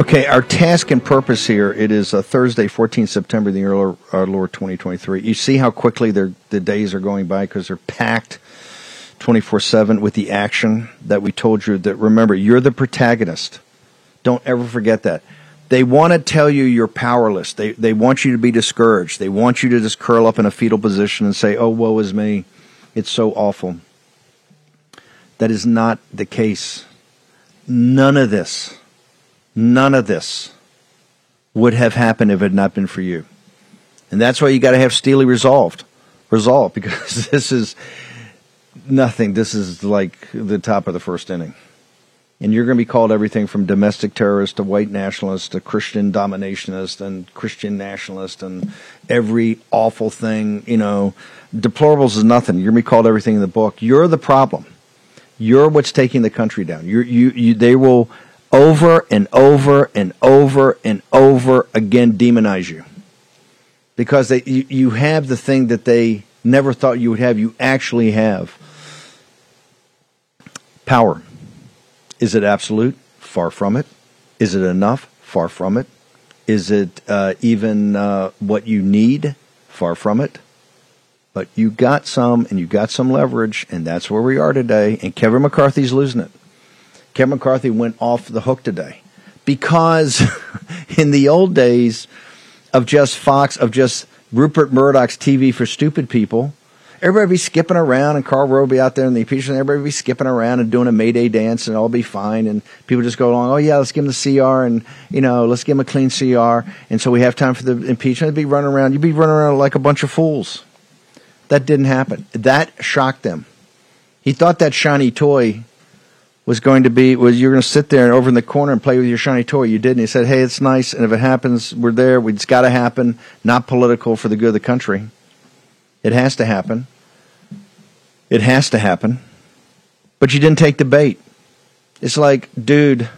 Okay, our task and purpose here. It is a Thursday, 14 September, the year our Lord 2023. You see how quickly the days are going by because they're packed 24 7 with the action that we told you. That remember, you're the protagonist. Don't ever forget that. They want to tell you you're powerless. They, they want you to be discouraged. They want you to just curl up in a fetal position and say, oh, woe is me. It's so awful. That is not the case. None of this None of this would have happened if it had not been for you. And that's why you got to have steely resolved. Resolve, because this is nothing. This is like the top of the first inning. And you're going to be called everything from domestic terrorist to white nationalist to Christian dominionist and Christian nationalist and every awful thing, you know. Deplorables is nothing. You're going to be called everything in the book. You're the problem. You're what's taking the country down. You're, you, you, they will over and over and over and over again demonize you because they, you, you have the thing that they never thought you would have. You actually have power. Is it absolute? Far from it. Is it enough? Far from it. Is it uh, even uh, what you need? Far from it. But you got some, and you got some leverage, and that's where we are today. And Kevin McCarthy's losing it. Kevin McCarthy went off the hook today because in the old days of just Fox, of just Rupert Murdoch's TV for stupid people, everybody be skipping around and Karl Rove be out there in the impeachment, everybody be skipping around and doing a Mayday dance and all be fine. And people just go along, oh yeah, let's give him the CR and, you know, let's give him a clean CR. And so we have time for the impeachment. They'd be running around. You'd be running around like a bunch of fools. That didn't happen. That shocked them. He thought that shiny toy was going to be was you're going to sit there and over in the corner and play with your shiny toy. You did, and he said, "Hey, it's nice, and if it happens, we're there. It's got to happen. Not political for the good of the country. It has to happen. It has to happen." But you didn't take the bait. It's like, dude,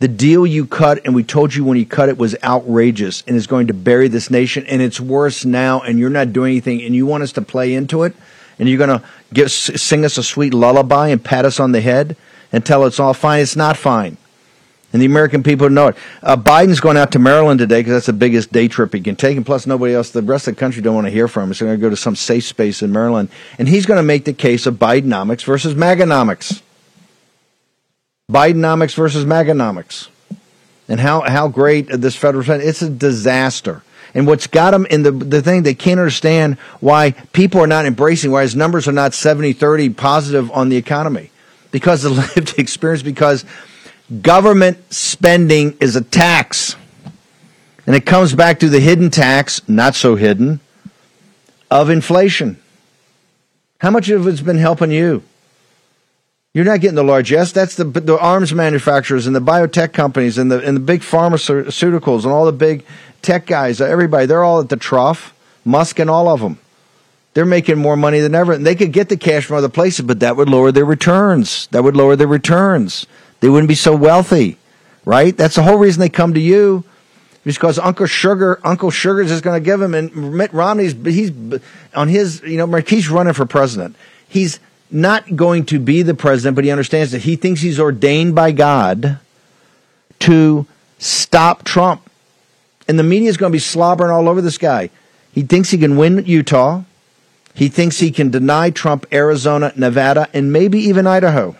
the deal you cut, and we told you when you cut it was outrageous and is going to bury this nation, and it's worse now, and you're not doing anything, and you want us to play into it, and you're going to sing us a sweet lullaby and pat us on the head until it's all fine. It's not fine. And the American people know it. Uh, Biden's going out to Maryland today because that's the biggest day trip he can take. And plus, nobody else, the rest of the country don't want to hear from him. He's going to go to some safe space in Maryland. And he's going to make the case of Bidenomics versus Maganomics. Bidenomics versus Maganomics. And how, how great this federal, it's a disaster. And what's got them in the, the thing, they can't understand why people are not embracing, why his numbers are not 70 30 positive on the economy because of lived experience, because government spending is a tax. And it comes back to the hidden tax, not so hidden, of inflation. How much of it's been helping you? You're not getting the largesse. That's the the arms manufacturers and the biotech companies and the and the big pharmaceuticals and all the big tech guys. Everybody, they're all at the trough. Musk and all of them. They're making more money than ever, and they could get the cash from other places, but that would lower their returns. That would lower their returns. They wouldn't be so wealthy, right? That's the whole reason they come to you, because Uncle Sugar, Uncle Sugar is going to give them. And Mitt Romney's he's on his, you know, he's running for president. He's not going to be the president, but he understands that he thinks he's ordained by God to stop Trump. And the media is going to be slobbering all over this guy. He thinks he can win Utah. He thinks he can deny Trump Arizona, Nevada, and maybe even Idaho.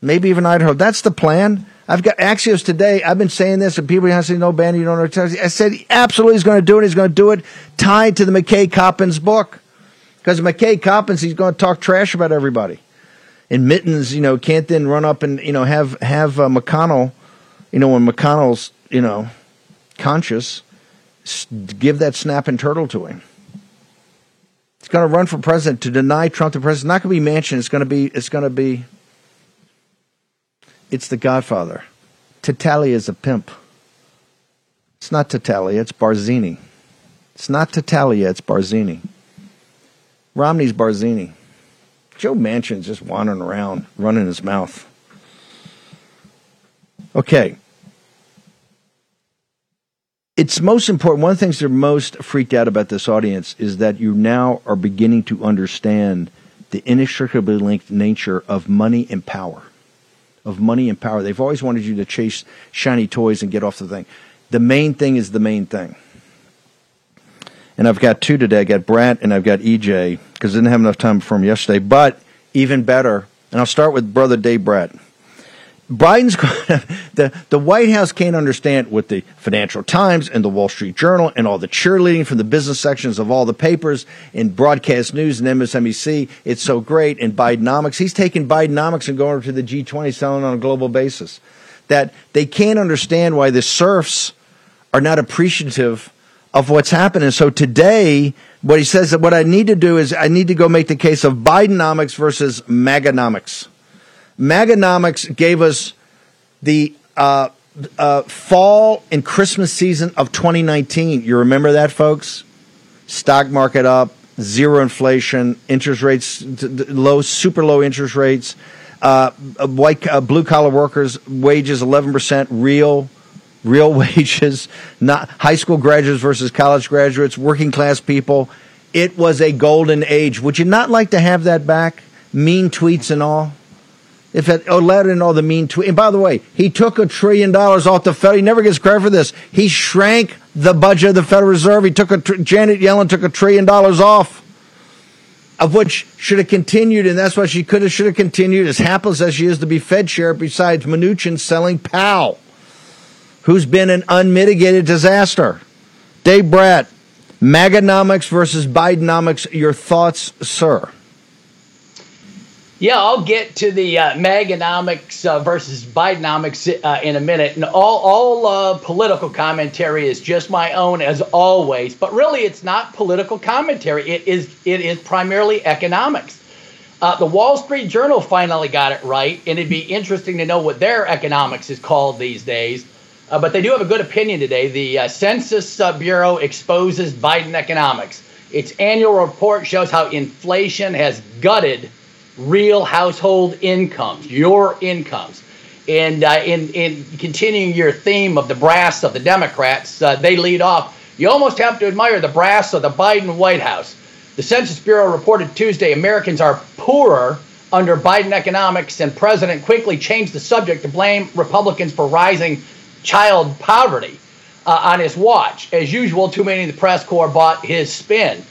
Maybe even Idaho. That's the plan. I've got Axios today. I've been saying this, and people have saying, "No, Bannon, you don't know." I said, "Absolutely, he's going to do it. He's going to do it tied to the McKay Coppins book, because McKay Coppins, he's going to talk trash about everybody. And Mittens, you know, can't then run up and you know have have uh, McConnell, you know, when McConnell's you know conscious, give that snapping turtle to him. Going to run for president to deny Trump the president. It's not going to be Manchin. It's going to be. It's going to be. It's the Godfather. Tattaglia is a pimp. It's not Tattaglia. It's Barzini. It's not Tattaglia. It's Barzini. Romney's Barzini. Joe Manchin's just wandering around, running his mouth. Okay. It's most important. One of the things they're most freaked out about this audience is that you now are beginning to understand the inextricably linked nature of money and power. Of money and power. They've always wanted you to chase shiny toys and get off the thing. The main thing is the main thing and I've got two today. I got Brat and I've got EJ because I didn't have enough time for him yesterday. But even better, and I'll start with brother Dave Brat. Biden's the the White House can't understand with the Financial Times and the Wall Street Journal and all the cheerleading from the business sections of all the papers in broadcast news and MSNBC. It's so great. And Bidenomics, he's taking Bidenomics and going to the G20, selling on a global basis. That they can't understand why the serfs are not appreciative of what's happening. So today, what he says that what I need to do is I need to go make the case of Bidenomics versus Maganomics. Maganomics gave us the uh, uh, fall and Christmas season of 2019. You remember that, folks? Stock market up, zero inflation, interest rates low, super low interest rates. Uh, white uh, blue collar workers wages 11% real real wages, not high school graduates versus college graduates, working class people. It was a golden age. Would you not like to have that back? Mean tweets and all. If it, oh, let in all the mean tweets. And by the way, he took a trillion dollars off the Fed. He never gets credit for this. He shrank the budget of the Federal Reserve. He took a Janet Yellen took a trillion dollars off, of which should have continued, and that's why she could have should have continued. As hapless as she is to be Fed chair, besides Mnuchin selling Powell who's been an unmitigated disaster. Dave Brat, Maganomics versus Bidenomics. Your thoughts, sir? Yeah, I'll get to the uh, Maganomics uh, versus Bidenomics uh, in a minute. And all, all uh, political commentary is just my own, as always. But really, it's not political commentary. It is it is primarily economics. Uh, the Wall Street Journal finally got it right, and it'd be interesting to know what their economics is called these days. Uh, but they do have a good opinion today. The uh, Census Bureau exposes Biden economics. Its annual report shows how inflation has gutted real household incomes, your incomes. And uh, in, in continuing your theme of the brass of the Democrats, uh, they lead off. You almost have to admire the brass of the Biden White House. The Census Bureau reported Tuesday Americans are poorer under Biden economics, and President quickly changed the subject to blame Republicans for rising child poverty uh, on his watch. As usual, too many in the press corps bought his spin.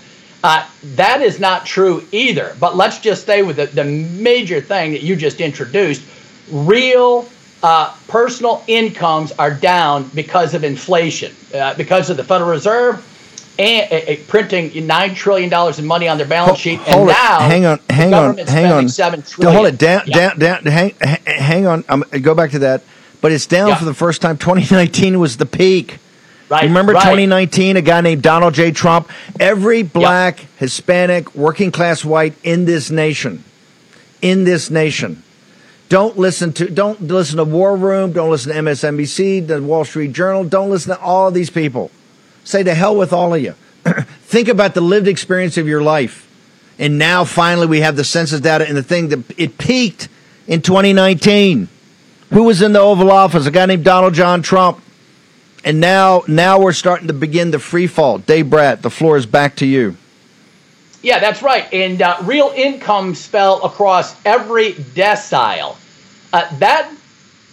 Uh, that is not true either. But let's just stay with the, the major thing that you just introduced. Real uh, personal incomes are down because of inflation, uh, because of the Federal Reserve and uh, uh, printing nine trillion dollars in money on their balance sheet. and now, hang on, hang on, hang on, seven trillion. Hold it down, yeah. down, down. Hang, hang on. Um, go back to that but it's down yeah. for the first time. 2019 was the peak. Right. Remember right. 2019, a guy named Donald J. Trump? Every black, yep. Hispanic, working class white in this nation, in this nation, don't listen to don't listen to War Room, don't listen to MSNBC, the Wall Street Journal, don't listen to all of these people. Say to hell with all of you. Think about the lived experience of your life. And now finally we have the census data and the thing that it peaked in 2019. Who was in the Oval Office? A guy named Donald John Trump. And now, now we're starting to begin the free fall. Dave Brat, the floor is back to you. Yeah, that's right. And uh, real income fell across every decile. Uh, that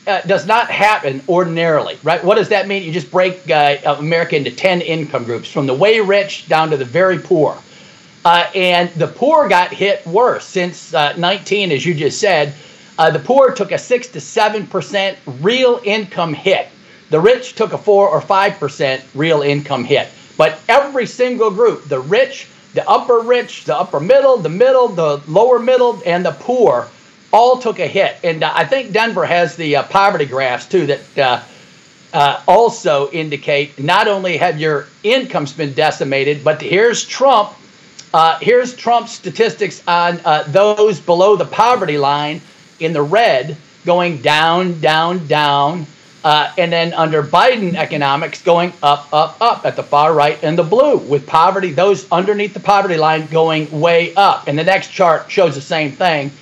uh, does not happen ordinarily, right? What does that mean? You just break uh, America into 10 income groups, from the way rich down to the very poor. Uh, and the poor got hit worse since uh, 19, as you just said. The poor took a 6 to 7% real income hit. The rich took a 4 or 5% real income hit. But every single group, the rich, the upper rich, the upper middle, the middle, the lower middle, and the poor, all took a hit. And uh, I think Denver has the uh, poverty graphs too that uh, uh, also indicate not only have your incomes been decimated, but here's Trump. Uh, here's Trump's statistics on those below the poverty line in the red going down, down, down. Uh, and then under Biden economics, going up, up, up at the far right in the blue, with poverty, those underneath the poverty line going way up. And the next chart shows the same thing,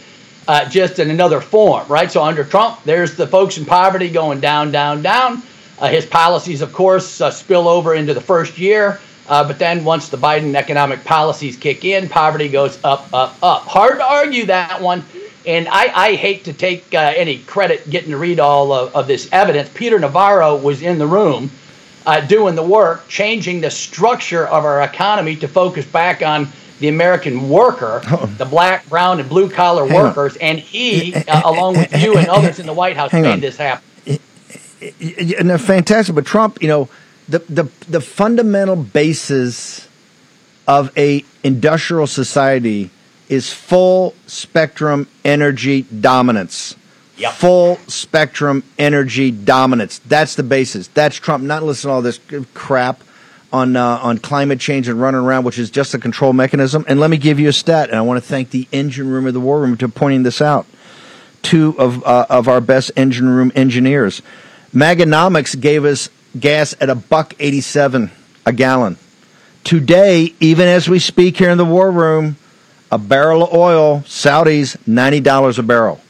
uh, just in another form, right? So under Trump, there's the folks in poverty going down, down, down. Uh, his policies, of course, uh, spill over into the first year. Uh, but then once the Biden economic policies kick in, poverty goes up, up, up. Hard to argue that one and I, I hate to take uh, any credit getting to read all of, of, this evidence. Peter Navarro was in the room uh, doing the work, changing the structure of our economy to focus back on the American worker, oh. the black, brown, and blue collar workers. On. And he, eh, eh, uh, eh, along with you and others in the White House, Hang made on. this happen. And they're fantastic. But Trump, you know, the, the, the fundamental basis of a industrial society is full spectrum energy dominance. Yep. Full spectrum energy dominance. That's the basis. That's Trump. Not listening to all this crap on uh, on climate change and running around, which is just a control mechanism. And let me give you a stat. And I want to thank the engine room of the war room for pointing this out. Two of uh, of our best engine room engineers. Maganomics gave us gas at a buck eighty seven a gallon. Today, even as we speak here in the war room, a barrel of oil, Saudis, $90 a barrel.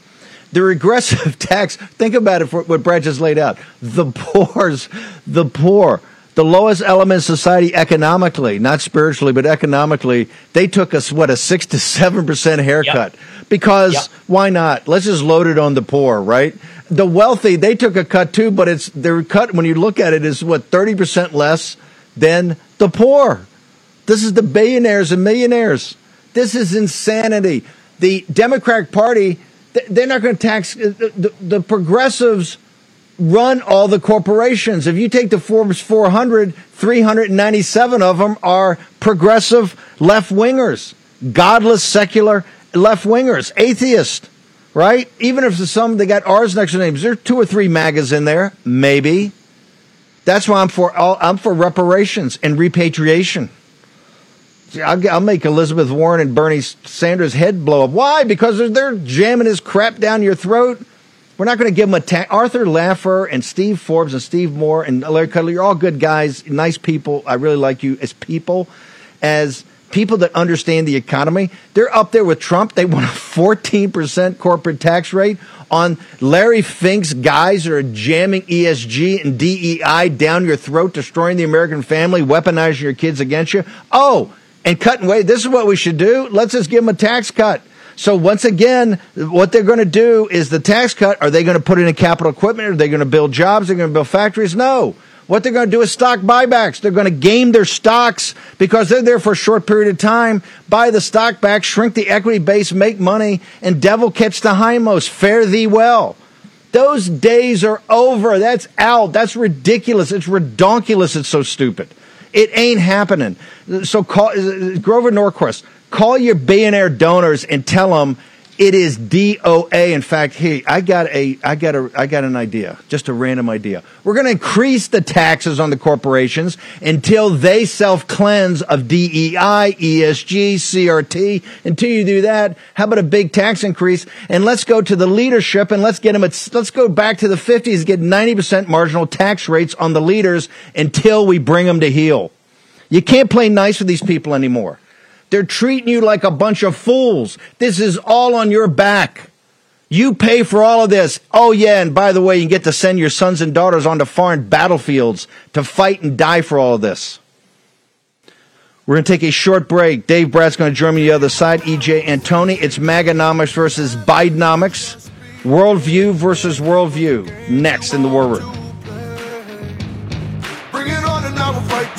The regressive tax, think about it for what Brat just laid out. The poor's, the poor, the lowest element in society economically, not spiritually, but economically, they took us, what, a 6 to 7% haircut. Yep. Because yep. why not? Let's just load it on the poor, right? The wealthy, they took a cut too, but it's their cut, when you look at it, is what, 30% less than the poor. This is the billionaires and millionaires. This is insanity. The Democratic Party, they're not going to tax uh, the, the, progressives run all the corporations. If you take the Forbes 400, 397 of them are progressive left wingers, godless secular left wingers, atheists, right? Even if there's some, they got ours next to names. There are two or three MAGAs in there, maybe. That's why I'm for I'm for reparations and repatriation. I'll, I'll, make Elizabeth Warren and Bernie Sanders' head blow up. Why? Because they're, they're jamming his crap down your throat. We're not going to give them a ta- Arthur Laffer and Steve Forbes and Steve Moore and Larry Kudlow. You're all good guys, nice people. I really like you as people, as people that understand the economy. They're up there with Trump. They want a 14% corporate tax rate on Larry Fink's guys that are jamming ESG and DEI down your throat, destroying the American family, weaponizing your kids against you. Oh, and cutting away. This is what we should do. Let's just give them a tax cut. So once again, what they're going to do is the tax cut. Are they going to put in a capital equipment? Are they going to build jobs? They're they going to build factories? No. What they're going to do is stock buybacks. They're going to game their stocks because they're there for a short period of time, buy the stock back, shrink the equity base, make money, and devil catch the hindmost. Fare thee well. Those days are over. That's out. That's ridiculous. It's redonkulous. It's so stupid. It ain't happening. So call uh, Grover Norquist. Call your billionaire donors and tell them it is DOA. In fact, hey, I got a, I got a, I got an idea, just a random idea. We're going to increase the taxes on the corporations until they self cleanse of DEI, ESG, CRT. Until you do that, how about a big tax increase? And let's go to the leadership and let's get them at, let's go back to the 50s, get 90% marginal tax rates on the leaders until we bring them to heel. You can't play nice with these people anymore. They're treating you like a bunch of fools. This is all on your back. You pay for all of this. Oh, yeah, and by the way, you get to send your sons and daughters onto foreign battlefields to fight and die for all of this. We're going to take a short break. Dave Brat's going to join me on the other side. EJ and Tony. It's Maganomics versus Bidenomics. Worldview versus worldview. Next in the War Room.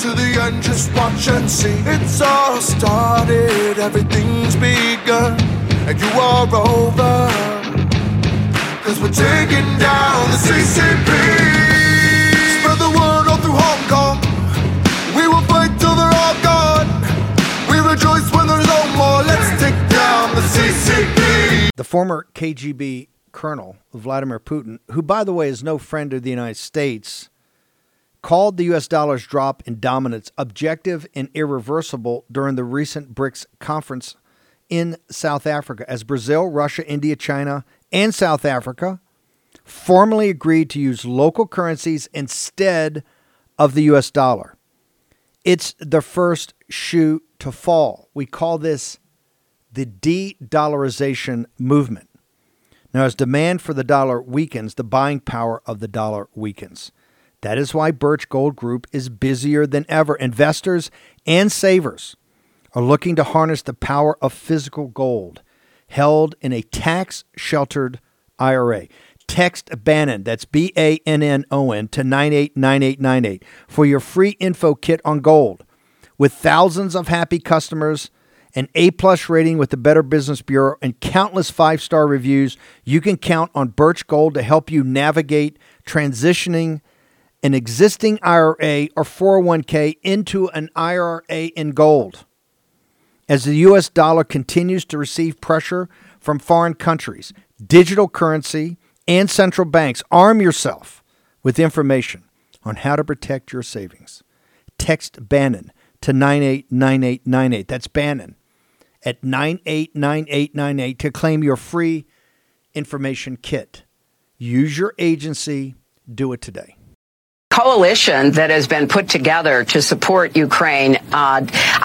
To the end, just watch and see. It's all started, everything's begun, and you are over. Cause we're taking down the CCP. Spread the word all through Hong Kong. We will fight till they're all gone. We rejoice when there's no more. Let's take down the CCP. The former KGB colonel Vladimir Putin, who, by the way, is no friend of the United States, called the U.S. dollar's drop in dominance objective and irreversible during the recent BRICS conference in South Africa as Brazil, Russia, India, China, and South Africa formally agreed to use local currencies instead of the US dollar. It's the first shoe to fall. We call this the de dollarization movement. Now, as demand for the dollar weakens, the buying power of the dollar weakens. That is why Birch Gold Group is busier than ever. Investors and savers are looking to harness the power of physical gold held in a tax sheltered IRA. Text Bannon, that's B A N N O N, to 989898 for your free info kit on gold. With thousands of happy customers, an A plus rating with the Better Business Bureau, and countless five star reviews, you can count on Birch Gold to help you navigate transitioning an existing IRA or 401k into an IRA in gold. As the US dollar continues to receive pressure from foreign countries, digital currency, and central banks, arm yourself with information on how to protect your savings. Text Bannon to 989898. That's Bannon at 989898 to claim your free information kit. Use your agency, do it today coalition that has been put together to support Ukraine, uh,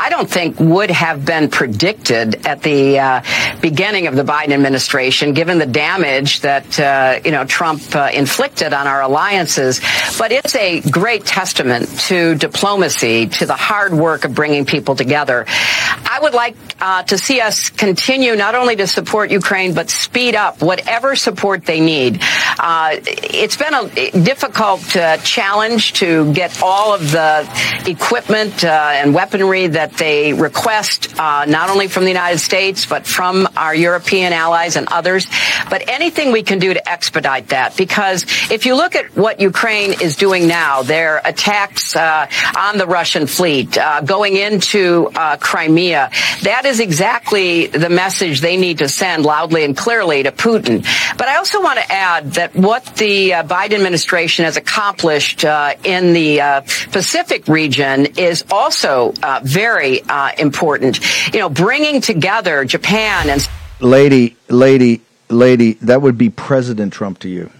I don't think would have been predicted at the uh, beginning of the Biden administration, given the damage that uh, you know Trump uh, inflicted on our alliances. But it's a great testament to diplomacy, to the hard work of bringing people together. I would like uh, to see us continue not only to support Ukraine, but speed up whatever support they need. Uh, it's been a difficult challenge challenge to get all of the equipment uh, and weaponry that they request, uh, not only from the United States, but from our European allies and others. But anything we can do to expedite that, because if you look at what Ukraine is doing now, their attacks uh, on the Russian fleet, uh, going into uh, Crimea, that is exactly the message they need to send loudly and clearly to Putin. But I also want to add that what the uh, Biden administration has accomplished uh, in the uh, Pacific region is also uh, very uh, important. You know, bringing together Japan and lady, lady, lady, that would be President Trump to you.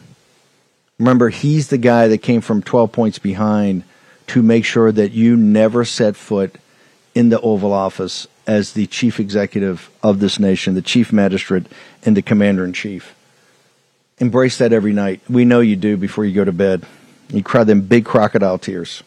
Remember, he's the guy that came from 12 points behind to make sure that you never set foot in the Oval Office as the chief executive of this nation, the chief magistrate, and the commander in chief. Embrace that every night. We know you do before you go to bed. You cry them big crocodile tears.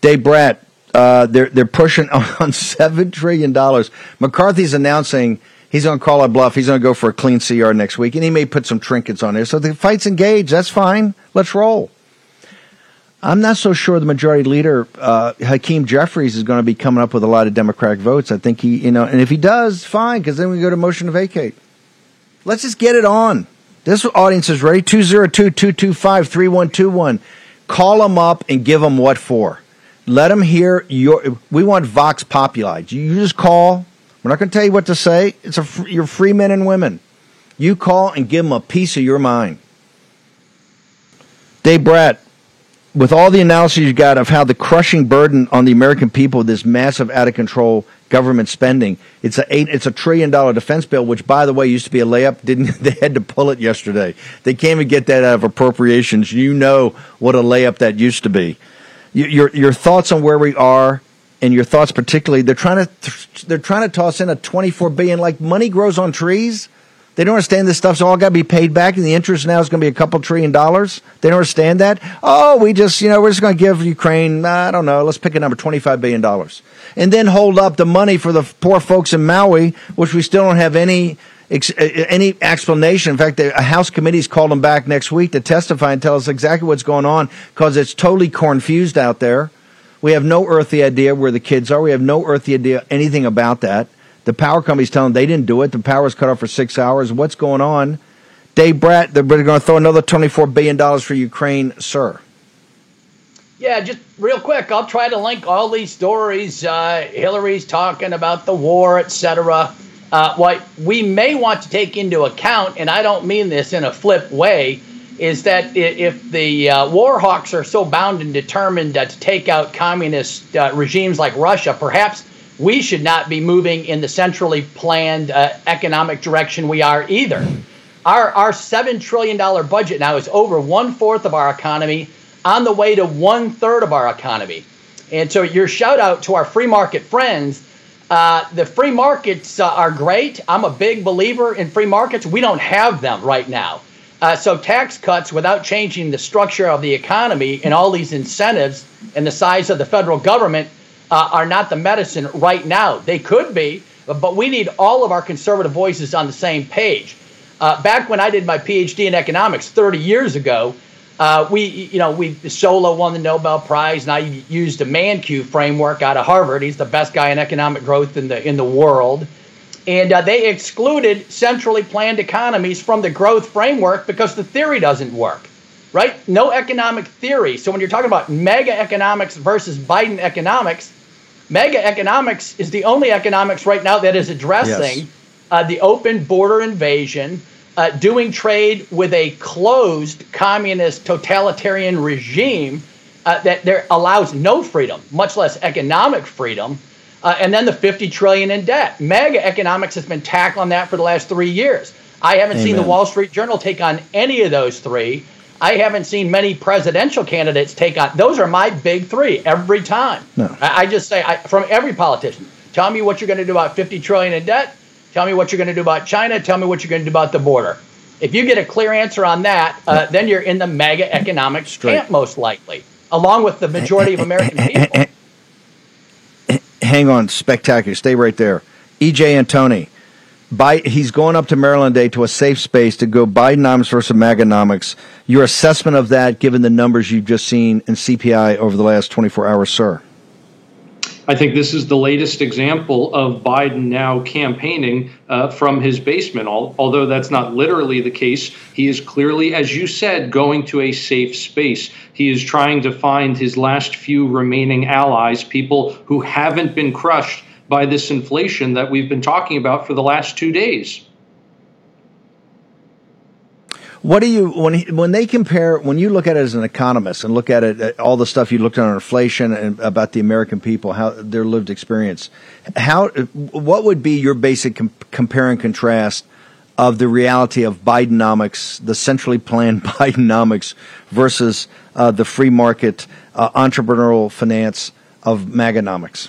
Dave Brat, uh, they're they're pushing on seven trillion dollars. McCarthy's announcing he's going to call a bluff. He's going to go for a clean CR next week, and he may put some trinkets on there. So the fight's engaged. That's fine. Let's roll. I'm not so sure the majority leader, uh, Hakeem Jeffries, is going to be coming up with a lot of Democratic votes. I think he, you know, and if he does, fine, because then we go to motion to vacate. Let's just get it on. This audience is ready 202 225 3121. Call them up and give them what for. Let them hear your. We want Vox Populi. You just call. We're not going to tell you what to say. It's a you're free men and women. You call and give them a piece of your mind. Dave Brat, with all the analysis you got of how the crushing burden on the American people, this massive out of control government spending, it's a eight, it's a trillion dollar defense bill, which by the way used to be a layup. Didn't they had to pull it yesterday? They can't even get that out of appropriations. You know what a layup that used to be. Your your thoughts on where we are, and your thoughts particularly, they're trying to they're trying to toss in a twenty four billion like money grows on trees. They don't understand this stuff's all got to be paid back, and the interest now is going to be a couple trillion dollars. They don't understand that. Oh, we just, you know, we're just going to give Ukraine, I don't know, let's pick a number, $25 billion. And then hold up the money for the poor folks in Maui, which we still don't have any uh, uh, any explanation. In fact, a House committee's called them back next week to testify and tell us exactly what's going on because it's totally confused out there. We have no earthly idea where the kids are. We have no earthly idea anything about that. The power company's telling them they didn't do it. The power was cut off for six hours. What's going on? Dave Brat, they're going to throw another $24 billion for Ukraine, sir. Yeah, just real quick, I'll try to link all these stories. Uh, Hillary's talking about the war, etc. Uh, what we may want to take into account, and I don't mean this in a flip way, is that if the uh, war hawks are so bound and determined uh, to take out communist uh, regimes like Russia, perhaps we should not be moving in the centrally planned uh, economic direction we are either. Our, our $7 trillion budget now is over one fourth of our economy, on the way to one third of our economy. And so, your shout out to our free market friends. Uh, the free markets uh, are great. I'm a big believer in free markets. We don't have them right now. Uh, so, tax cuts without changing the structure of the economy and all these incentives and the size of the federal government uh, are not the medicine right now. They could be, but we need all of our conservative voices on the same page. Uh, back when I did my PhD in economics 30 years ago, uh, we, you know, we Solow won the Nobel Prize, and I used a Mankiw framework out of Harvard. He's the best guy in economic growth in the in the world, and uh, they excluded centrally planned economies from the growth framework because the theory doesn't work, right? No economic theory. So when you're talking about mega economics versus Biden economics, mega economics is the only economics right now that is addressing yes. uh, the open border invasion uh, doing trade with a closed communist totalitarian regime uh, that there allows no freedom, much less economic freedom, uh, and then the 50 trillion in debt. Mega economics has been tackling that for the last three years. I haven't Amen. seen the Wall Street Journal take on any of those three. I haven't seen many presidential candidates take on. Those are my big three every time. No. I, I just say I, from every politician, tell me what you're going to do about 50 trillion in debt Tell me what you're going to do about China. Tell me what you're going to do about the border. If you get a clear answer on that, uh, then you're in the mega economic camp, most likely, along with the majority of American people. Hang on, spectacular. Stay right there. EJ Antoni. By, he's going up to Maryland Day to a safe space to go Bidenomics versus Maganomics. Your assessment of that, given the numbers you've just seen in CPI over the last 24 hours, sir? I think this is the latest example of Biden now campaigning uh, from his basement. although that's not literally the case, he is clearly, as you said, going to a safe space. He is trying to find his last few remaining allies, people who haven't been crushed by this inflation that we've been talking about for the last two days. What do you when he, when they compare when you look at it as an economist and look at it at all the stuff you looked at on inflation and about the American people how their lived experience how what would be your basic com- compare and contrast of the reality of Bidenomics the centrally planned Bidenomics versus uh, the free market uh, entrepreneurial finance of Maganomics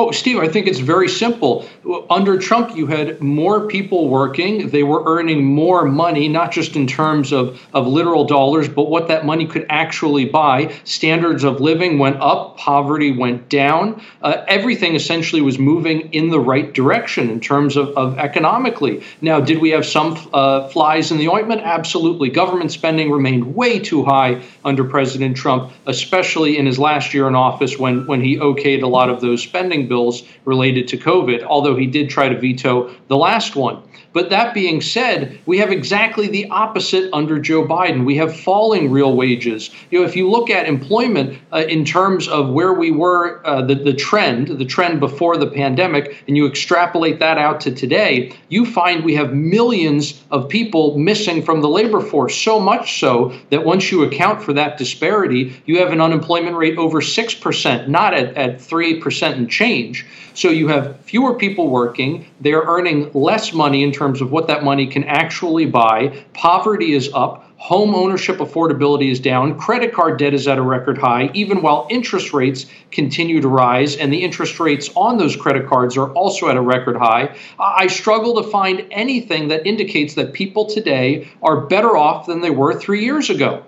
Oh, Steve, I think it's very simple. Under Trump, you had more people working. They were earning more money, not just in terms of, of literal dollars, but what that money could actually buy. Standards of living went up, poverty went down. Uh, everything essentially was moving in the right direction in terms of, of economically. Now, did we have some uh, flies in the ointment? Absolutely. Government spending remained way too high under President Trump, especially in his last year in office when, when he okayed a lot of those spending bills related to COVID, although he did try to veto the last one. But that being said, we have exactly the opposite under Joe Biden. We have falling real wages. You know, if you look at employment uh, in terms of where we were, uh, the, the trend, the trend before the pandemic, and you extrapolate that out to today, you find we have millions of people missing from the labor force. So much so that once you account for that disparity, you have an unemployment rate over 6%, not at, at 3% and change. So you have fewer people working. They're earning less money in terms of what that money can actually buy. Poverty is up. Home ownership affordability is down. Credit card debt is at a record high, even while interest rates continue to rise. And the interest rates on those credit cards are also at a record high. I struggle to find anything that indicates that people today are better off than they were three years ago.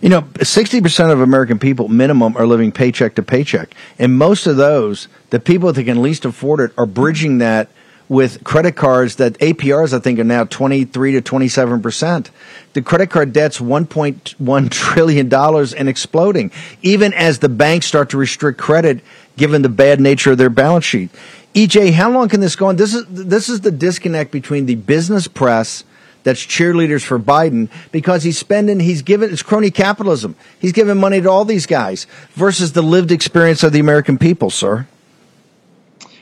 You know, 60% of American people minimum are living paycheck to paycheck. And most of those, the people that can least afford it, are bridging that with credit cards that APRs, I think, are now 23 to 27%. The credit card debt's $1.1 trillion and exploding, even as the banks start to restrict credit given the bad nature of their balance sheet. EJ, how long can this go on? This is, this is the disconnect between the business press – that's cheerleaders for Biden because he's spending, he's given, it's crony capitalism. He's giving money to all these guys versus the lived experience of the American people, sir.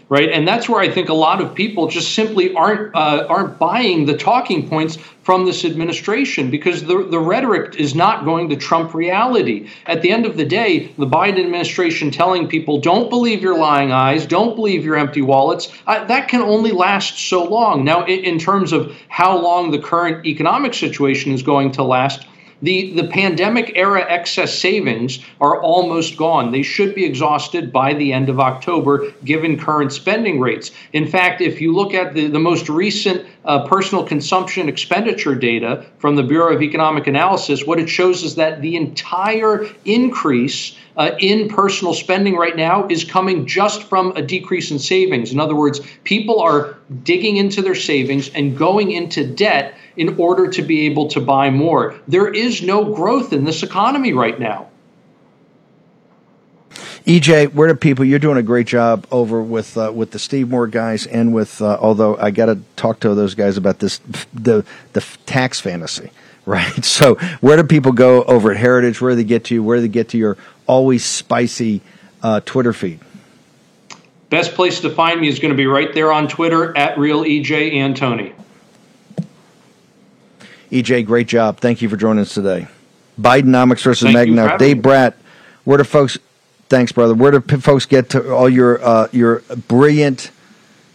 Right? And that's where I think a lot of people just simply aren't uh, aren't buying the talking points from this administration because the, the rhetoric is not going to trump reality. At the end of the day, the Biden administration telling people, don't believe your lying eyes, don't believe your empty wallets, uh, that can only last so long. Now, in, in terms of how long the current economic situation is going to last, the, the pandemic era excess savings are almost gone. They should be exhausted by the end of October, given current spending rates. In fact, if you look at the, the most recent uh, personal consumption expenditure data from the Bureau of Economic Analysis, what it shows is that the entire increase uh, in personal spending right now is coming just from a decrease in savings. In other words, people are digging into their savings and going into debt in order to be able to buy more. There is no growth in this economy right now. EJ, where do people? You're doing a great job over with uh, with the Steve Moore guys, and with uh, although I got to talk to those guys about this the the tax fantasy, right? So where do people go over at Heritage? Where do they get to you? Where do they get to your always spicy uh, Twitter feed? Best place to find me is going to be right there on Twitter at real EJ Antoni. EJ, great job. Thank you for joining us today. Bidenomics versus Magna. Dave Brat, where do folks? Thanks, brother. Where do folks get to all your uh, your brilliant?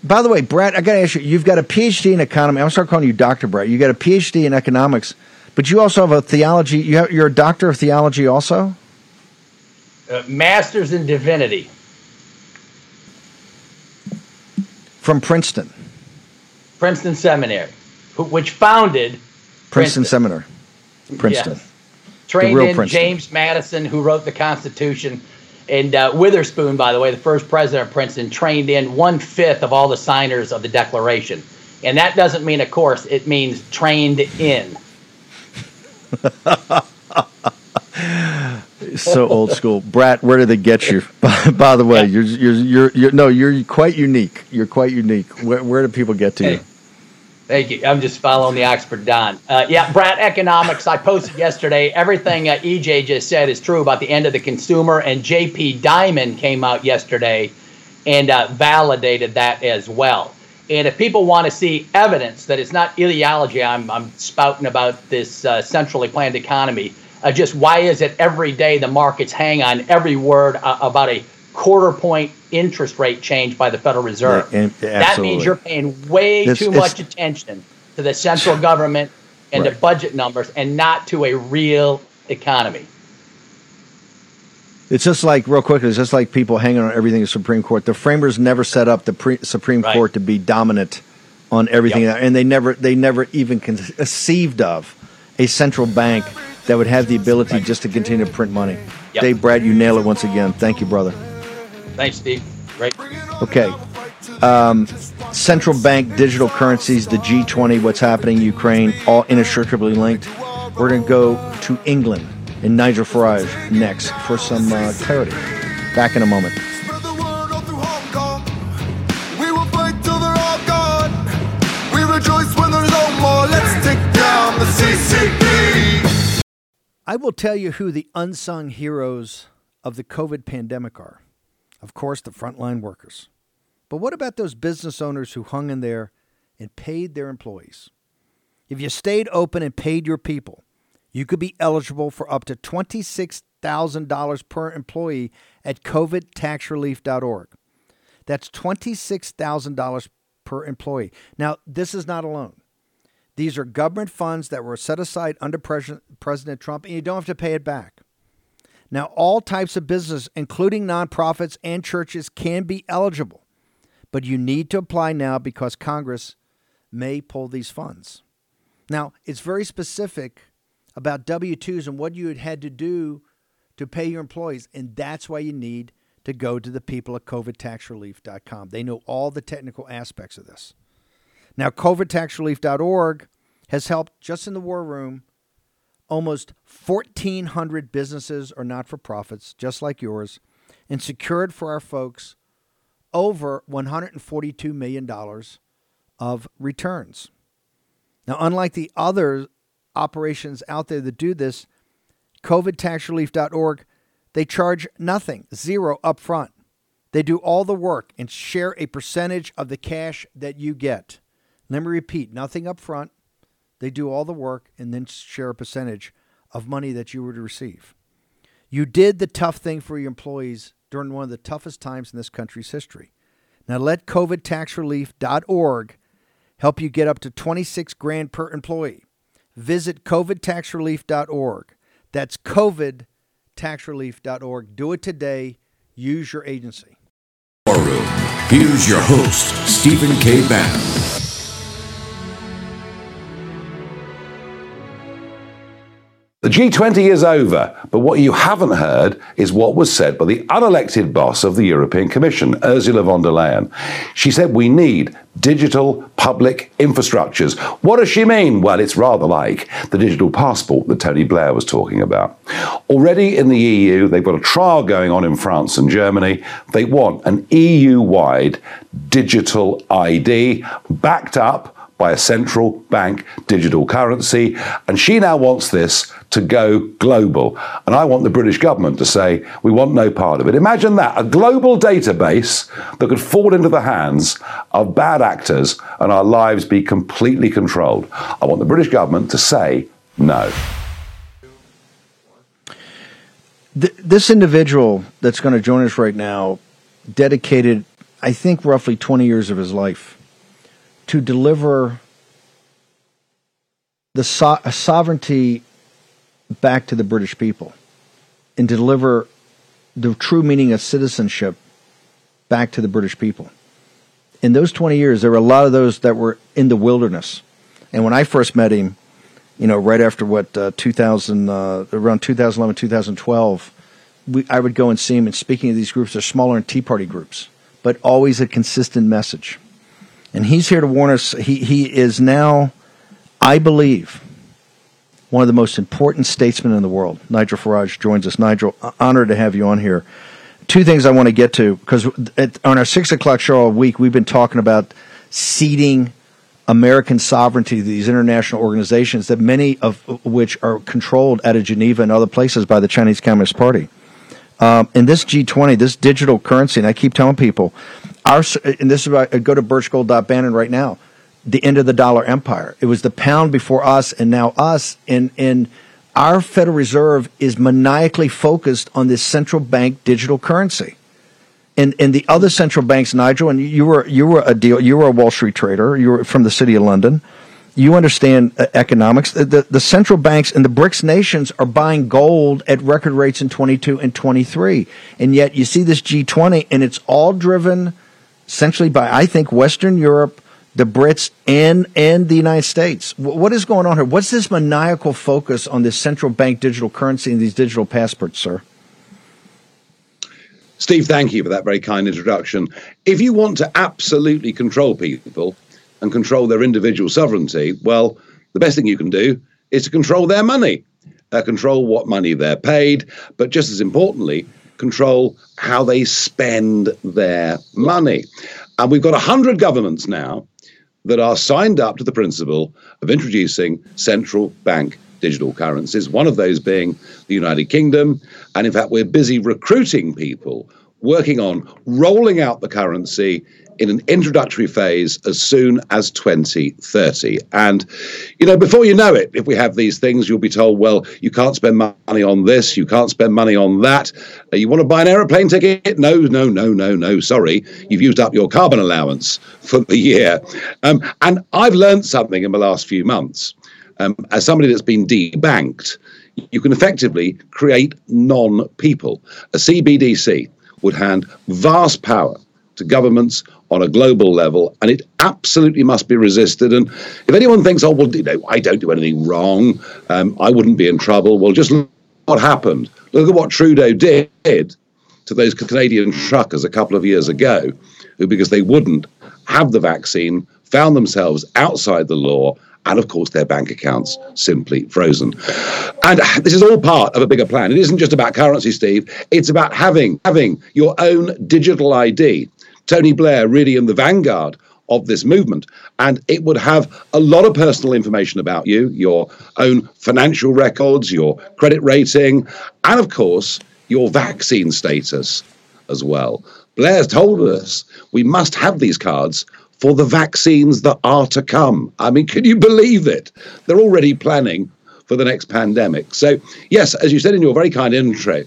By the way, Brat, I got to ask you. You've got a PhD in economy. I'm going to start calling you Doctor Brat. You got a PhD in economics, but you also have a theology. You have, you're a doctor of theology, also. Uh, masters in divinity. From Princeton. Princeton Seminary, which founded Princeton, Princeton. Seminary. Princeton. Yes. Trained in Princeton. James Madison, who wrote the Constitution. And uh, Witherspoon, by the way, the first president of Princeton, trained in one fifth of all the signers of the Declaration. And that doesn't mean a course, it means trained in. so old school. Brat, where did they get you? By, by the way, you're, you're, you're, you're, no, you're quite unique. You're quite unique. Where, where do people get to you? Thank you. I'm just following the Oxford Don. Uh, yeah, Brat Economics. I posted yesterday. Everything uh, EJ just said is true about the end of the consumer, and JP Diamond came out yesterday and uh, validated that as well. And if people want to see evidence that it's not ideology, I'm, I'm spouting about this uh, centrally planned economy. Uh, just why is it every day the markets hang on every word uh, about a quarter point interest rate change by the Federal Reserve. Yeah, that means you're paying way it's, too it's, much attention to the central government and right. the budget numbers and not to a real economy. It's just like, real quick, it's just like people hanging on everything in the Supreme Court. The framers never set up the pre- Supreme right. Court to be dominant on everything, yep. and they never, they never even conceived of a central bank that would have the ability just to continue to print money. Yep. Dave Brat, you nail it once again. Thank you, brother. Thanks, Steve. Great. Okay. Um, central bank digital currencies, the G20, what's happening, in Ukraine, all inextricably linked. We're going to go to England and Nigel Farage next for some uh, clarity. Back in a moment. I will tell you who the unsung heroes of the COVID pandemic are. Of course, the frontline workers. But what about those business owners who hung in there and paid their employees? If you stayed open and paid your people, you could be eligible for up to $26,000 per employee at covidtaxrelief.org. That's $26,000 per employee. Now, this is not alone. These are government funds that were set aside under President Trump, and you don't have to pay it back. Now, all types of business, including nonprofits and churches, can be eligible, but you need to apply now because Congress may pull these funds. Now, it's very specific about W 2s and what you had to do to pay your employees, and that's why you need to go to the people at covidtaxrelief.com. They know all the technical aspects of this. Now, covidtaxrelief.org has helped just in the war room almost 1,400 businesses or not for profits, just like yours, and secured for our folks over $142 million of returns. Now, unlike the other operations out there that do this, COVIDtaxrelief.org, they charge nothing, zero upfront. They do all the work and share a percentage of the cash that you get. Let me repeat nothing up front. They do all the work and then share a percentage of money that you would receive. You did the tough thing for your employees during one of the toughest times in this country's history. Now let covidtaxrelief.org help you get up to 26 grand per employee. Visit covidtaxrelief.org. That's covidtaxrelief.org. Do it today. Use your agency. Here's your host, Stephen K. Bannon. The G20 is over, but what you haven't heard is what was said by the unelected boss of the European Commission, Ursula von der Leyen. She said we need digital public infrastructures. What does she mean? Well, it's rather like the digital passport that Tony Blair was talking about. Already in the EU, they've got a trial going on in France and Germany. They want an EU wide digital ID backed up by a central bank digital currency. And she now wants this to go global. And I want the British government to say, we want no part of it. Imagine that a global database that could fall into the hands of bad actors and our lives be completely controlled. I want the British government to say no. This individual that's going to join us right now dedicated, I think, roughly 20 years of his life to deliver the so- sovereignty back to the British people and deliver the true meaning of citizenship back to the British people. In those 20 years, there were a lot of those that were in the wilderness. And when I first met him, you know, right after what, uh, 2000, uh, around 2011, 2012, we, I would go and see him and speaking of these groups, they're smaller and Tea Party groups, but always a consistent message and he's here to warn us. He, he is now, I believe, one of the most important statesmen in the world. Nigel Farage joins us. Nigel, honored to have you on here. Two things I want to get to because on our six o'clock show all week, we've been talking about ceding American sovereignty to these international organizations that many of which are controlled out of Geneva and other places by the Chinese Communist Party. Um, in this G20, this digital currency, and I keep telling people, our and this is why I go to birchgold.bannon right now. The end of the dollar empire. It was the pound before us, and now us. And and our Federal Reserve is maniacally focused on this central bank digital currency. And and the other central banks, Nigel, and you were you were a deal. You were a Wall Street trader. You were from the city of London you understand uh, economics. The, the, central banks and the BRICS nations are buying gold at record rates in 22 and 23. And yet you see this G20 and it's all driven essentially by, I think, Western Europe, the Brits, and, and the United States. what is going on here? What's this maniacal focus on this central bank digital currency and these digital passports, sir? Steve, thank you for that very kind introduction. If you want to absolutely control people, and control their individual sovereignty, well, the best thing you can do is to control their money, uh, control what money they're paid, but just as importantly, control how they spend their money. And we've got 100 governments now that are signed up to the principle of introducing central bank digital currencies, one of those being the United Kingdom. And in fact, we're busy recruiting people working on rolling out the currency in an introductory phase as soon as 2030. And, you know, before you know it, if we have these things, you'll be told, well, you can't spend money on this, you can't spend money on that. Uh, you want to buy an aeroplane ticket? No, no, no, no, no, sorry. You've used up your carbon allowance for the year. Um, and I've learned something in the last few months. Um, as somebody that's been debanked, you can effectively create non people. A CBDC would hand vast power to governments on a global level, and it absolutely must be resisted. And if anyone thinks, oh, well, you know, I don't do anything wrong, um, I wouldn't be in trouble, well, just look what happened. Look at what Trudeau did to those Canadian truckers a couple of years ago, who, because they wouldn't have the vaccine, found themselves outside the law and of course their bank accounts simply frozen. And this is all part of a bigger plan. It isn't just about currency, Steve. It's about having having your own digital ID. Tony Blair really in the vanguard of this movement. And it would have a lot of personal information about you, your own financial records, your credit rating, and of course, your vaccine status as well. Blair's told us we must have these cards for the vaccines that are to come. I mean, can you believe it? They're already planning for the next pandemic. So, yes, as you said in your very kind intro,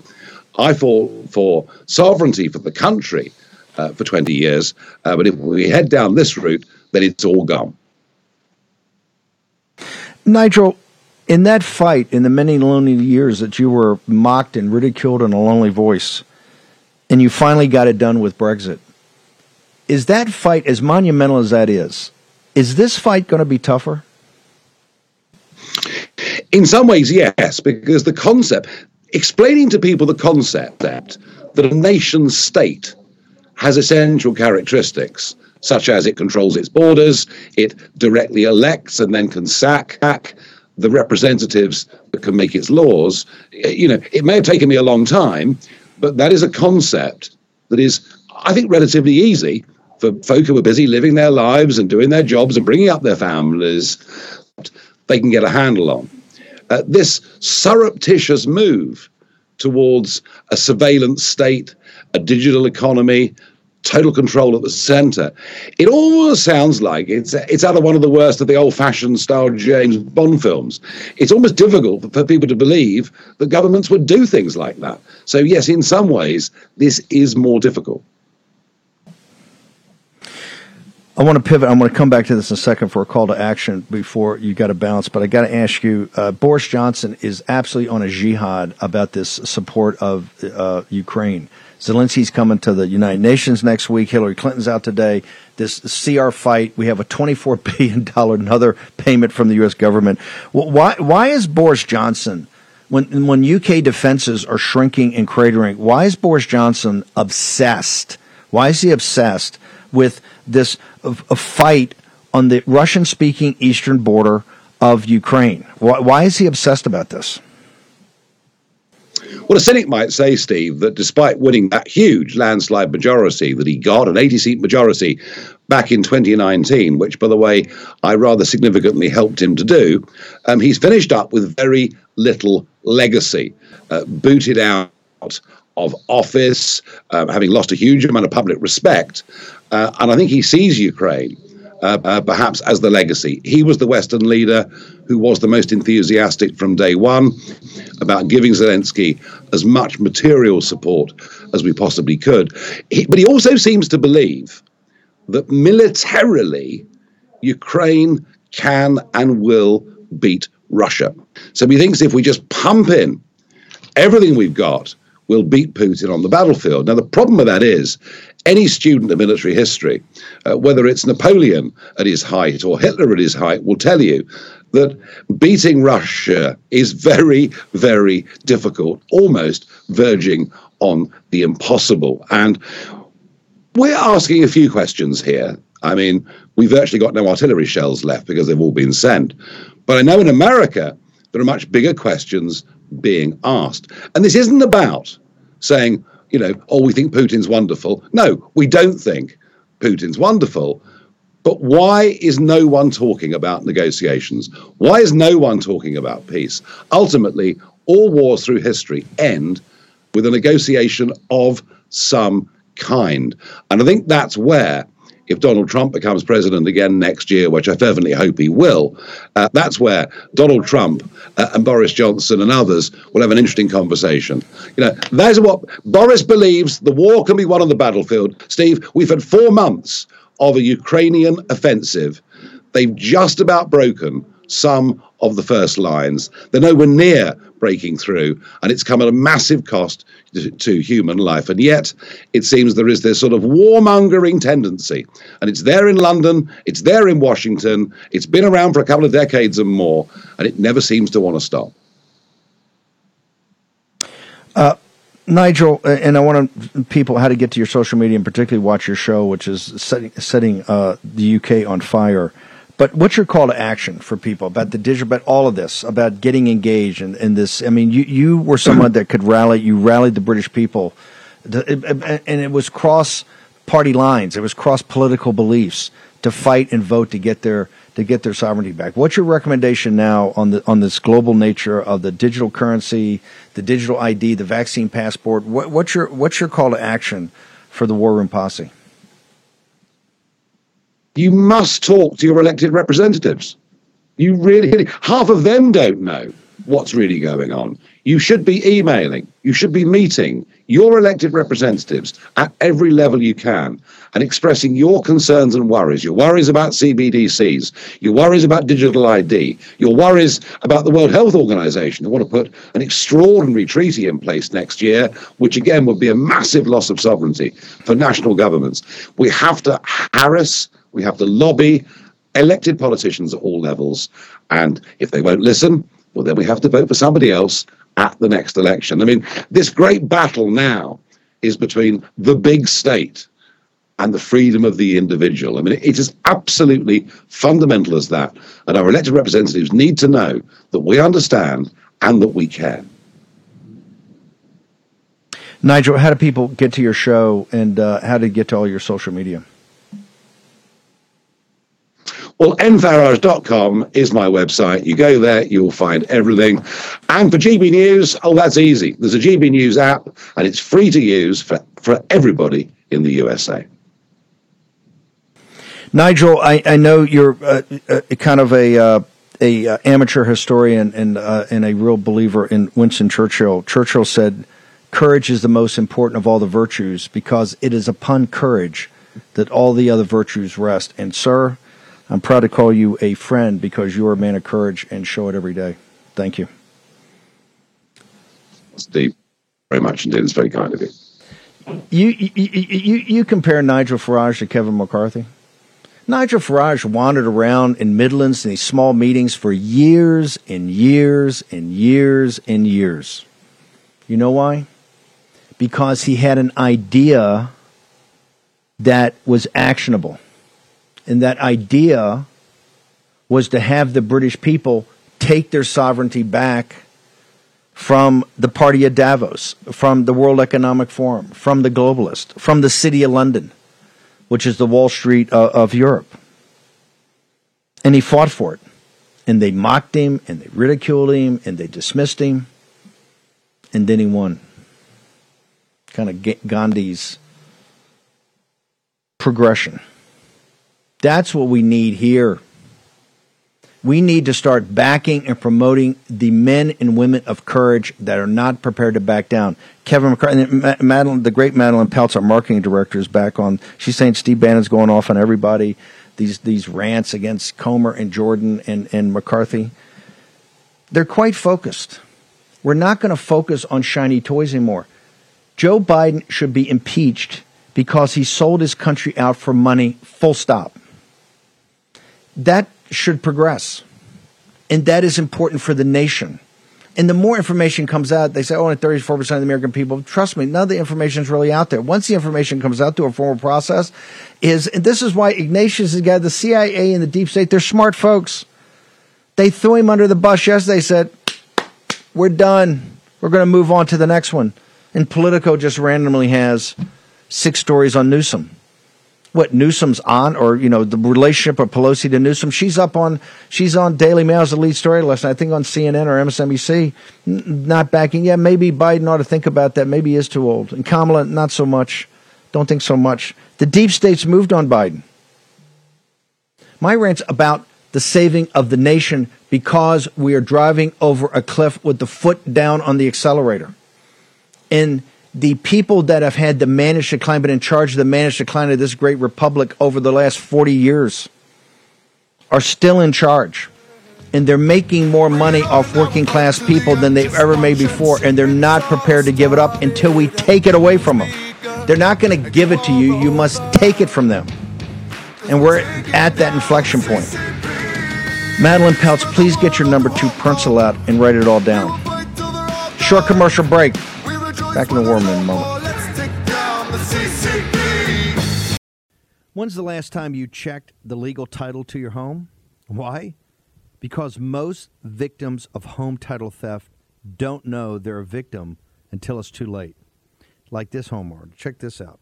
I fall for sovereignty for the country uh, for 20 years. Uh, but if we head down this route, then it's all gone. Nigel, in that fight, in the many lonely years that you were mocked and ridiculed in a lonely voice, and you finally got it done with Brexit, is that fight, as monumental as that is, is this fight going to be tougher? In some ways, yes, because the concept, explaining to people the concept that, that a nation state has essential characteristics, such as it controls its borders, it directly elects and then can sack the representatives that can make its laws. You know, it may have taken me a long time, but that is a concept that is, I think, relatively easy for folk who are busy living their lives and doing their jobs and bringing up their families. They can get a handle on. Uh, this surreptitious move towards a surveillance state, a digital economy, total control at the center. It almost sounds like it's it's out of one of the worst of the old-fashioned style James Bond films. It's almost difficult for people to believe that governments would do things like that. So yes, in some ways, this is more difficult. I want to pivot. I'm going to come back to this in a second for a call to action before you got to bounce. But I got to ask you uh, Boris Johnson is absolutely on a jihad about this support of uh, Ukraine. Zelensky's coming to the United Nations next week. Hillary Clinton's out today. This CR fight, we have a $24 billion another payment from the U.S. government. Why, why is Boris Johnson, when, when UK defenses are shrinking and cratering, why is Boris Johnson obsessed? Why is he obsessed with this a fight on the Russian speaking eastern border of Ukraine? Why, why is he obsessed about this? Well, a cynic might say, Steve, that despite winning that huge landslide majority that he got, an 80 seat majority back in 2019, which, by the way, I rather significantly helped him to do, um, he's finished up with very little legacy, uh, booted out of office, um, having lost a huge amount of public respect. Uh, and I think he sees Ukraine uh, uh, perhaps as the legacy. He was the Western leader who was the most enthusiastic from day one about giving Zelensky as much material support as we possibly could. He, but he also seems to believe that militarily, Ukraine can and will beat Russia. So he thinks if we just pump in everything we've got, we'll beat Putin on the battlefield. Now, the problem with that is any student of military history, uh, whether it's Napoleon at his height or Hitler at his height, will tell you that beating Russia is very, very difficult, almost verging on the impossible. And we're asking a few questions here. I mean, we've virtually got no artillery shells left because they've all been sent. But I know in America, there are much bigger questions being asked. And this isn't about saying, you know, oh, we think Putin's wonderful. No, we don't think Putin's wonderful. But why is no one talking about negotiations? Why is no one talking about peace? Ultimately, all wars through history end with a negotiation of some kind. And I think that's where if Donald Trump becomes president again next year, which I fervently hope he will, uh, that's where Donald Trump uh, and Boris Johnson and others will have an interesting conversation. You know, that's what Boris believes the war can be won on the battlefield. Steve, we've had four months of a Ukrainian offensive. They've just about broken some of the first lines. They're nowhere near breaking through, and it's come at a massive cost to, human life. And yet, it seems there is this sort of warmongering tendency, and it's there in London, it's there in Washington, it's been around for a couple of decades and more, and it never seems to want to stop. Uh, Nigel, and I want people how to get to your social media and particularly watch your show, which is setting, setting uh, the UK on fire. But what's your call to action for people about the digital, about all of this, about getting engaged in, in this? I mean, you, you were someone that could rally, you rallied the British people, and it was cross party lines, it was cross political beliefs to fight and vote to get their to get their sovereignty back. What's your recommendation now on the on this global nature of the digital currency, the digital ID, the vaccine passport? What, what's your what's your call to action for the War Room Posse? You must talk to your elected representatives. You really, half of them don't know what's really going on. You should be emailing, you should be meeting your elected representatives at every level you can and expressing your concerns and worries. Your worries about CBDCs, your worries about digital ID, your worries about the World Health Organization, who want to put an extraordinary treaty in place next year, which again would be a massive loss of sovereignty for national governments. We have to harass, we have to lobby elected politicians at all levels. And if they won't listen, well, then we have to vote for somebody else at the next election. I mean, this great battle now is between the big state and the freedom of the individual. I mean, it is absolutely fundamental as that. And our elected representatives need to know that we understand and that we care. Nigel, how do people get to your show and uh, how to get to all your social media? Well, nfarage.com is my website. You go there, you'll find everything. And for GB News, oh, that's easy. There's a GB News app, and it's free to use for, for everybody in the USA. Nigel, I, I know you're uh, uh, kind of a uh, a uh, amateur historian and uh, and a real believer in Winston Churchill. Churchill said, "Courage is the most important of all the virtues because it is upon courage that all the other virtues rest." And sir, I'm proud to call you a friend because you're a man of courage and show it every day. Thank you. Steve, very much indeed. It's very kind of you. You, you, you, you compare Nigel Farage to Kevin McCarthy? Nigel Farage wandered around in Midlands in these small meetings for years and years and years and years. You know why? Because he had an idea that was actionable. And that idea was to have the British people take their sovereignty back from the party of Davos, from the World Economic Forum, from the globalist, from the City of London, which is the Wall Street uh, of Europe. And he fought for it. And they mocked him, and they ridiculed him, and they dismissed him. And then he won. Kind of Gandhi's progression. That's what we need here. We need to start backing and promoting the men and women of courage that are not prepared to back down. Kevin McCarthy, Madeline, the great Madeline Peltz, our marketing director, is back on. She's saying Steve Bannon's going off on everybody. These these rants against Comer and Jordan and, and McCarthy. They're quite focused. We're not going to focus on shiny toys anymore. Joe Biden should be impeached because he sold his country out for money, full stop that should progress. And that is important for the nation. And the more information comes out, they say, oh, only 34% of the American people. Trust me, none of the information is really out there. Once the information comes out through a formal process, is, and this is why Ignatius has got the CIA and the deep state, they're smart folks. They threw him under the bus yesterday, said, we're done. We're going to move on to the next one. And Politico just randomly has six stories on Newsom what Newsom's on, or you know the relationship of Pelosi to Newsom. She's up on she's on Daily Mail as the lead story last night. I think on CNN or MSNBC. N- not backing. Yeah, maybe Biden ought to think about that. Maybe he is too old. And Kamala, not so much. Don't think so much. The deep states moved on Biden. My rant's about the saving of the nation because we are driving over a cliff with the foot down on the accelerator. And the people that have had the managed decline, been in charge of the managed decline of this great republic over the last 40 years, are still in charge. And they're making more money off working class people than they've ever made before. And they're not prepared to give it up until we take it away from them. They're not going to give it to you. You must take it from them. And we're at that inflection point. Madeline Peltz, please get your number two pencil out and write it all down. Short commercial break. Back in the war room moment. When's the last time you checked the legal title to your home? Why? Because most victims of home title theft don't know they're a victim until it's too late. Like this homeowner. Check this out.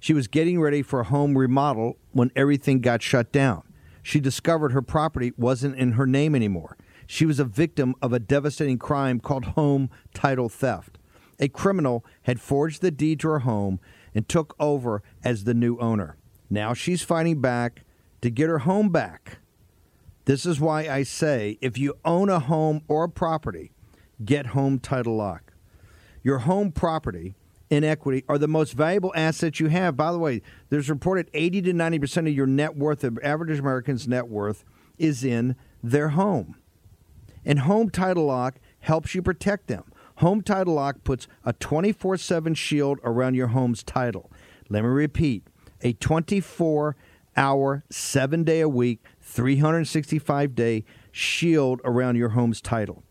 She was getting ready for a home remodel when everything got shut down. She discovered her property wasn't in her name anymore. She was a victim of a devastating crime called home title theft a criminal had forged the deed to her home and took over as the new owner. Now she's fighting back to get her home back. This is why I say if you own a home or a property, get home title lock. Your home property in equity are the most valuable assets you have. By the way, there's reported 80 to 90% of your net worth, of average American's net worth, is in their home. And home title lock helps you protect them. Home Title Lock puts a 24 7 shield around your home's title. Let me repeat a 24 hour, seven day a week, 365 day shield around your home's title.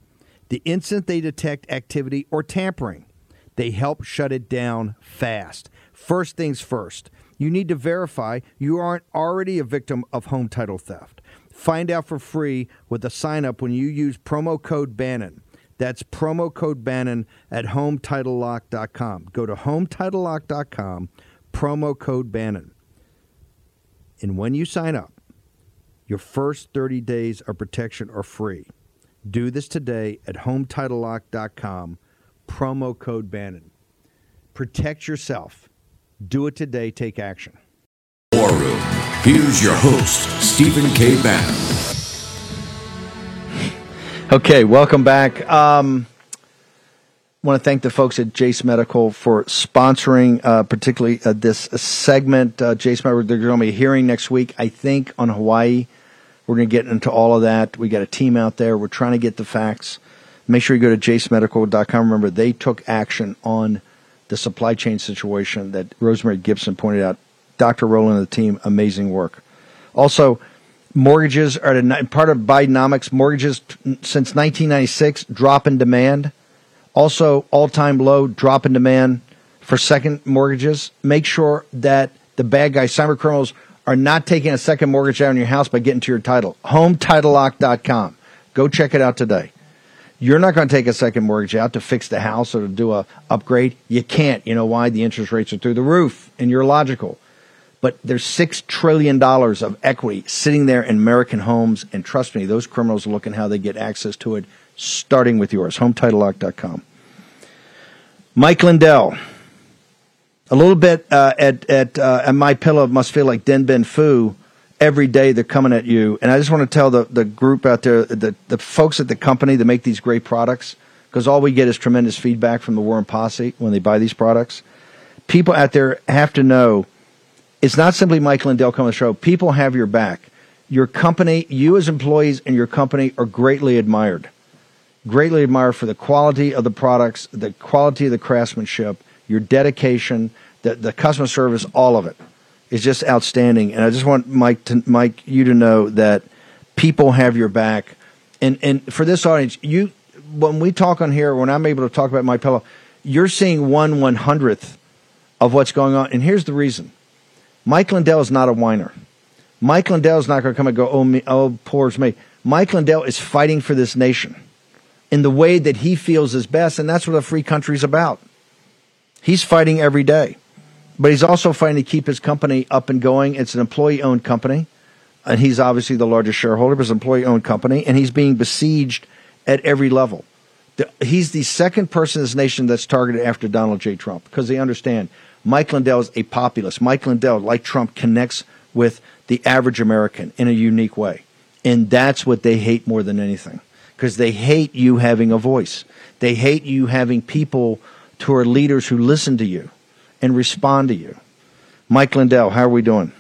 The instant they detect activity or tampering, they help shut it down fast. First things first, you need to verify you aren't already a victim of home title theft. Find out for free with a sign up when you use promo code Bannon. That's promo code Bannon at HomeTitleLock.com. Go to HomeTitleLock.com, promo code Bannon. And when you sign up, your first 30 days of protection are free. Do this today at HomeTitleLock.com, promo code Bannon. Protect yourself. Do it today. Take action. War Room. Here's your host, Stephen K. Bannon. Okay, welcome back. Um, I want to thank the folks at Jase Medical for sponsoring, uh, particularly uh, this segment. Uh, Jase Medical, they're going to be hearing next week, I think, on Hawaii. We're going to get into all of that. We got a team out there. We're trying to get the facts. Make sure you go to jasemedical.com. Remember, they took action on the supply chain situation that Rosemary Gibson pointed out. Dr. Rowland and the team, amazing work. Also, mortgages are a, part of Bidenomics. Mortgages since 1996 drop in demand. Also, all time low drop in demand for second mortgages. Make sure that the bad guys, cyber criminals, are not taking a second mortgage out on your house by getting to your title. HomeTitleLock.com. Go check it out today. You're not going to take a second mortgage out to fix the house or to do a upgrade. You can't. You know why? The interest rates are through the roof, and you're logical but there's six trillion dollars of equity sitting there in American homes, and trust me, those criminals are looking how they get access to it, starting with yours. HomeTitleLock.com. Mike Lindell. A little bit uh, at at uh, at my pillow must feel like Dien Bien Phu. Every day they're coming at you, and I just want to tell the the group out there, the the folks at the company that make these great products, because all we get is tremendous feedback from the War Room Posse when they buy these products. People out there have to know it's not simply Mike Lindell coming to the show. People have your back. Your company, you as employees and your company are greatly admired. Greatly admired for the quality of the products, the quality of the craftsmanship, your dedication, the, the customer service, all of it is just outstanding. And I just want Mike to Mike you to know that people have your back. And and for this audience, you when we talk on here, when I'm able to talk about my pillow, you're seeing one one hundredth of what's going on. And here's the reason Mike Lindell is not a whiner. Mike Lindell is not going to come and go, oh, me, oh, poor's me. Mike Lindell is fighting for this nation in the way that he feels is best, and that's what a free country is about. He's fighting every day, but he's also fighting to keep his company up and going. It's an employee owned company, and he's obviously the largest shareholder, but it's an employee owned company, and he's being besieged at every level. He's the second person in this nation that's targeted after Donald J. Trump because they understand Mike Lindell is a populist. Mike Lindell, like Trump, connects with the average American in a unique way. And that's what they hate more than anything because they hate you having a voice. They hate you having people who are leaders who listen to you and respond to you. Mike Lindell, how are we doing?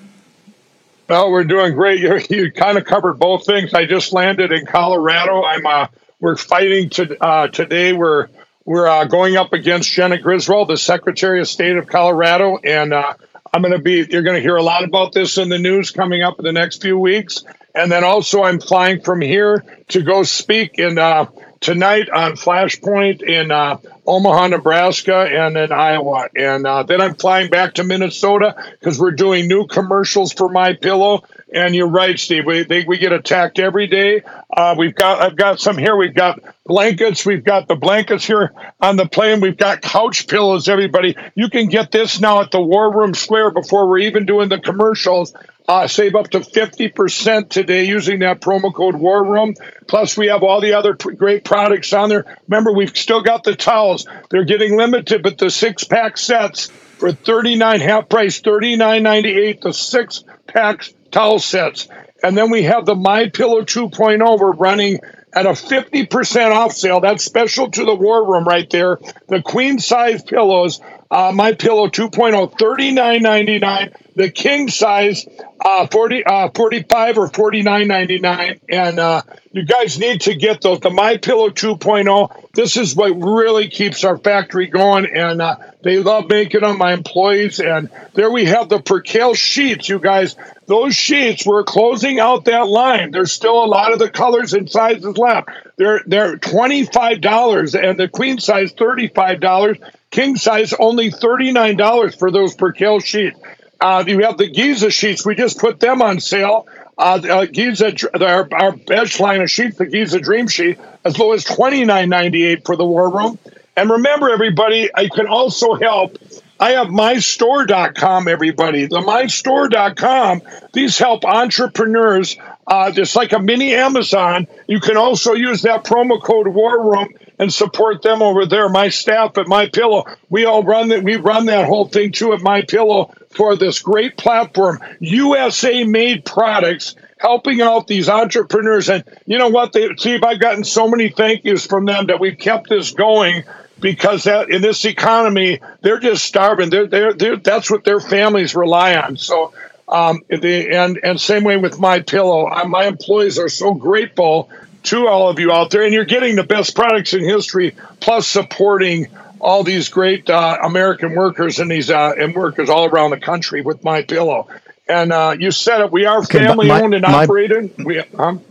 Well, we're doing great. You, you kind of covered both things. I just landed in Colorado. I'm uh, we're fighting to, uh, today. We're we're uh, going up against Jena Griswold, the Secretary of State of Colorado, and uh, I'm going to be. You're going to hear a lot about this in the news coming up in the next few weeks. And then also, I'm flying from here to go speak in uh, tonight on Flashpoint in uh, Omaha, Nebraska, and in Iowa. And uh, then I'm flying back to Minnesota because we're doing new commercials for My Pillow and you're right, Steve. We they, we get attacked every day. Uh, we've got I've got some here. We've got blankets. We've got the blankets here on the plane. We've got couch pillows. Everybody, you can get this now at the War Room Square before we're even doing the commercials. Uh, save up to 50% today using that promo code War Room. Plus, we have all the other great products on there. Remember, we've still got the towels. They're getting limited, but the six pack sets for 39 half price, 39.98 the six packs towel sets. And then we have the My Pillow 2.0. We're running at a 50% off sale. That's special to the war room right there. The queen size pillows, uh, My Pillow 2.0, 39.99. The king size, uh, 40, uh, 45 or 49.99. And uh, you guys need to get those. The My Pillow 2.0. This is what really keeps our factory going, and uh, they love making them. My employees, and there we have the Percale sheets. You guys, those sheets. We're closing out that line. There's still a lot of the colors and sizes left. They're they're twenty five dollars, and the queen size thirty five dollars. King size only thirty nine dollars for those Percale sheets. Uh, you have the Giza sheets. We just put them on sale. Uh, uh, Giza, our, our best line of sheets, the Giza Dream Sheet, as low as twenty nine ninety eight for the War Room. And remember, everybody, I can also help. I have mystore.com, everybody. The mystore.com, these help entrepreneurs, uh, just like a mini Amazon. You can also use that promo code War Room and support them over there. My staff at My Pillow, we all run that. We run that whole thing too at My Pillow for this great platform, USA made products helping out these entrepreneurs. And you know what? They, Steve, I've gotten so many thank yous from them that we've kept this going because that in this economy, they're just starving. They're, they're, they're, that's what their families rely on. So, um, the, and, and same way with my pillow, I, my employees are so grateful to all of you out there, and you're getting the best products in history, plus supporting all these great uh, American workers and these uh, and workers all around the country with my pillow. And uh, you said it. We are family okay, owned and my, operated. We um,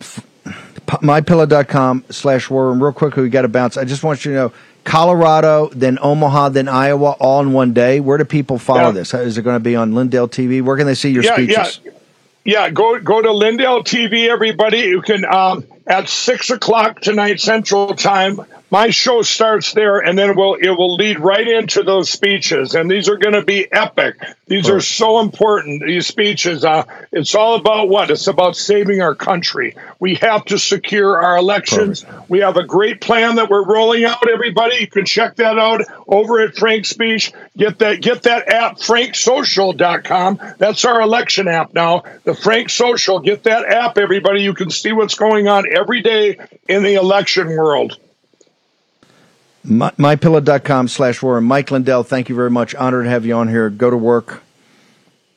mypillow.com slash war room. Real quickly, we got to bounce. I just want you to know Colorado, then Omaha, then Iowa, all in one day. Where do people follow yeah. this? Is it going to be on Lindell TV? Where can they see your yeah, speeches? Yeah. Yeah, go go to Lindell TV, everybody. You can um, at six o'clock tonight Central Time. My show starts there and then it will it will lead right into those speeches. And these are going to be epic. These are so important these speeches. Uh, it's all about what? It's about saving our country. We have to secure our elections. Perfect. we have a great plan that we're rolling out everybody. You can check that out over at frank's speech. Get that get that app franksocial.com that's our election app now. The frank social. Get that app everybody. You can see what's going on every day in the election world my, mypillow.com slash war. Mike Lindell, thank you very much. Honored to have you on here. Go to work,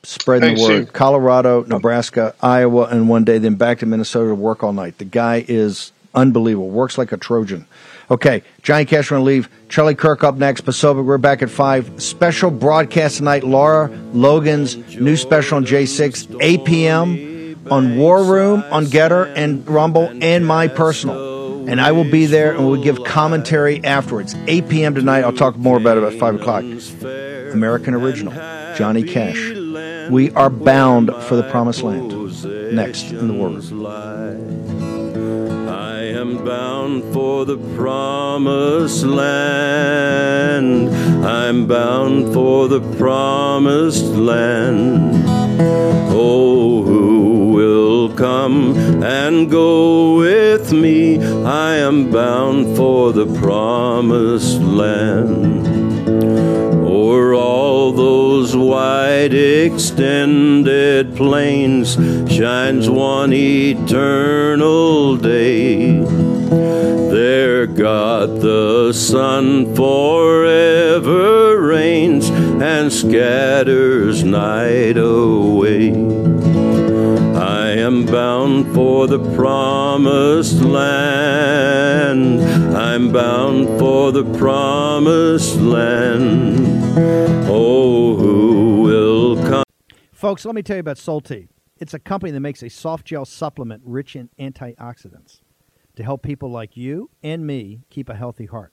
spread the word. Colorado, Nebraska, Iowa, and one day then back to Minnesota to work all night. The guy is unbelievable. Works like a Trojan. Okay, Johnny Cash going to leave. Charlie Kirk up next. Posobiec, we're back at 5. Special broadcast tonight. Lara Logan's new special on J6, 8 p.m. on War Room, on GETTR, and Rumble, and my personal and I will be there and we'll give commentary afterwards. 8 p.m. tonight. I'll talk more about it at 5 o'clock. American Original, Johnny Cash. We are bound for the promised land. Next in the I am bound for the promised land. I'm bound for the promised land. Oh, who will come and go with me? I am bound for the promised land. O'er all those wide extended plains shines one eternal the Sun forever reigns and scatters night away. I am bound for the promised land. I'm bound for the promised land. Oh, who will come? Folks, let me tell you about Solti. It's a company that makes a soft gel supplement rich in antioxidants to help people like you and me keep a healthy heart.